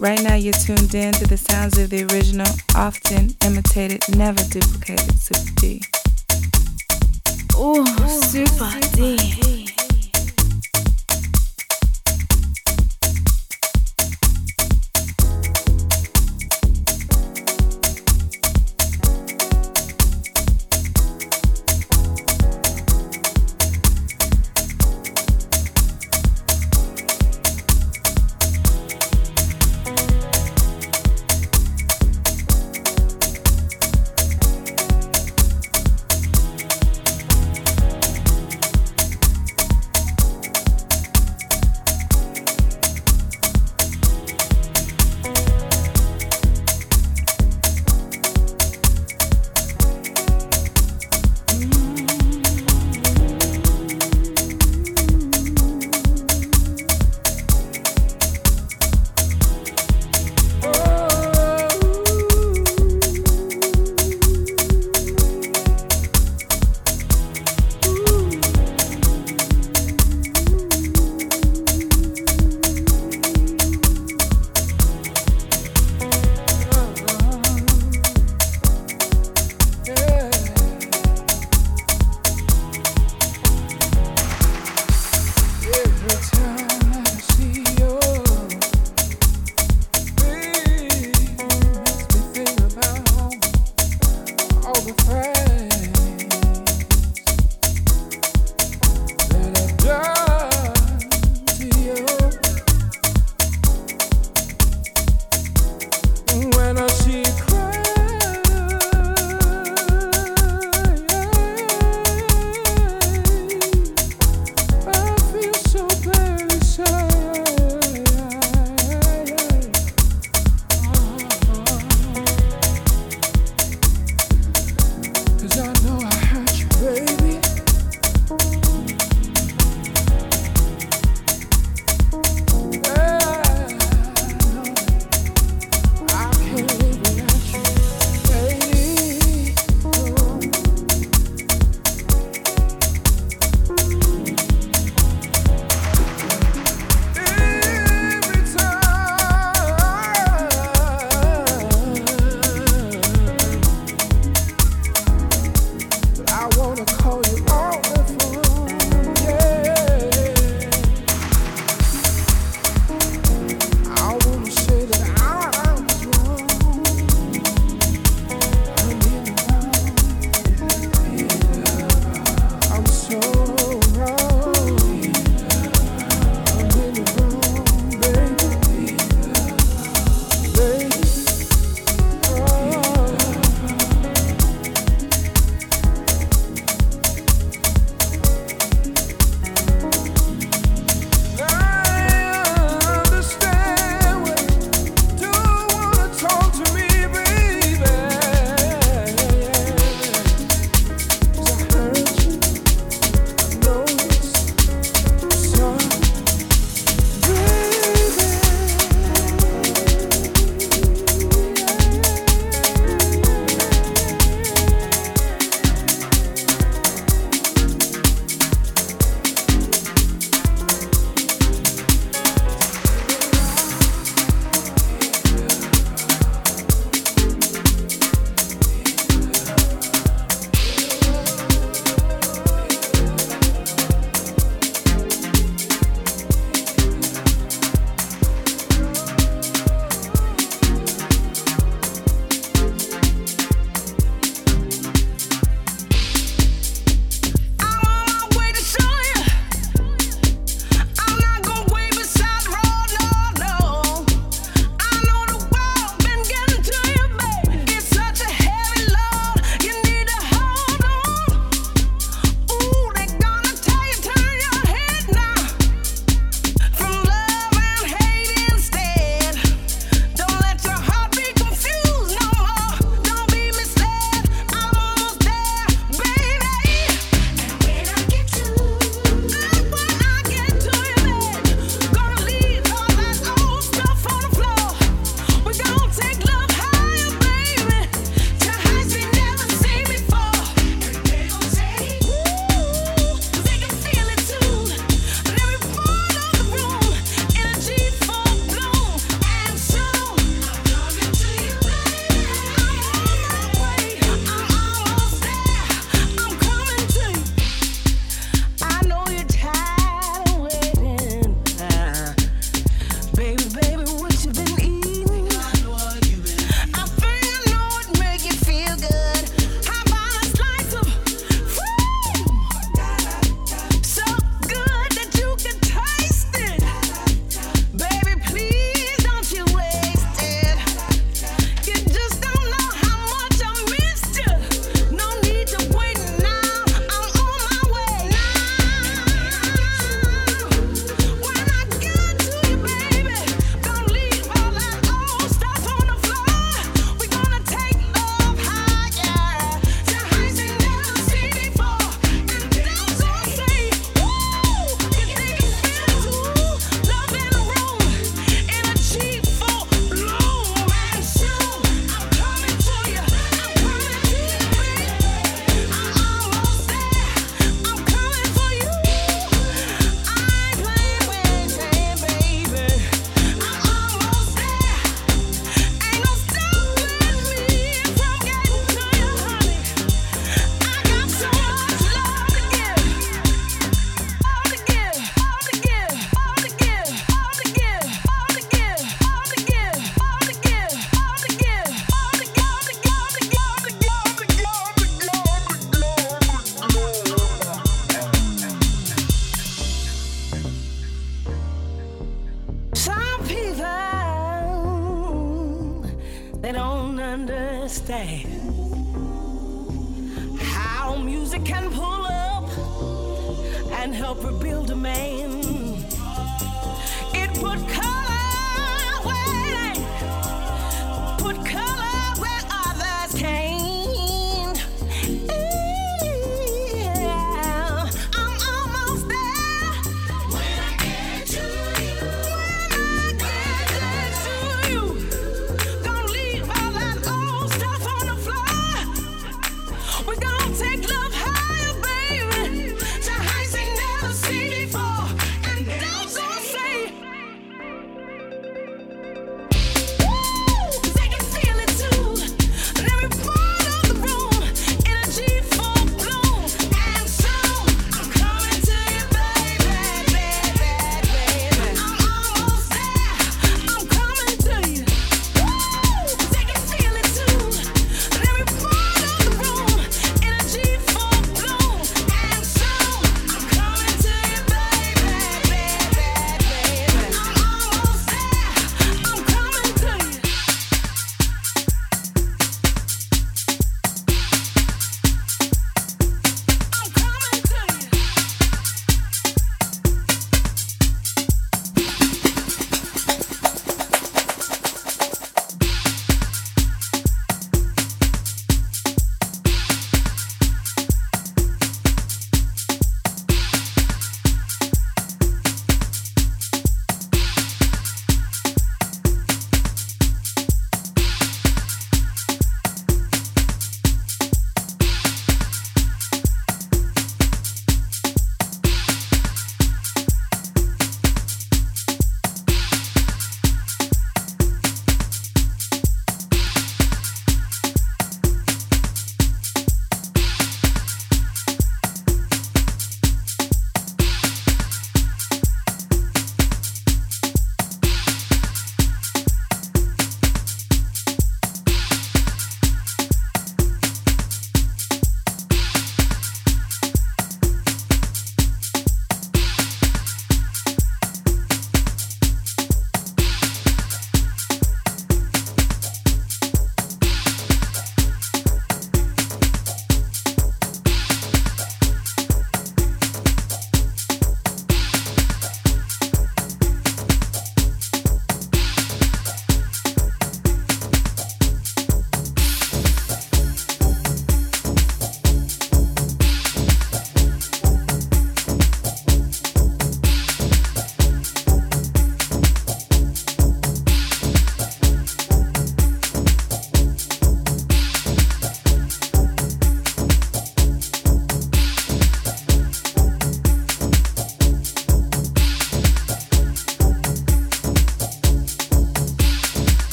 Right now, you're tuned in to the sounds of the original, often imitated, never duplicated Super D. Ooh, Super D.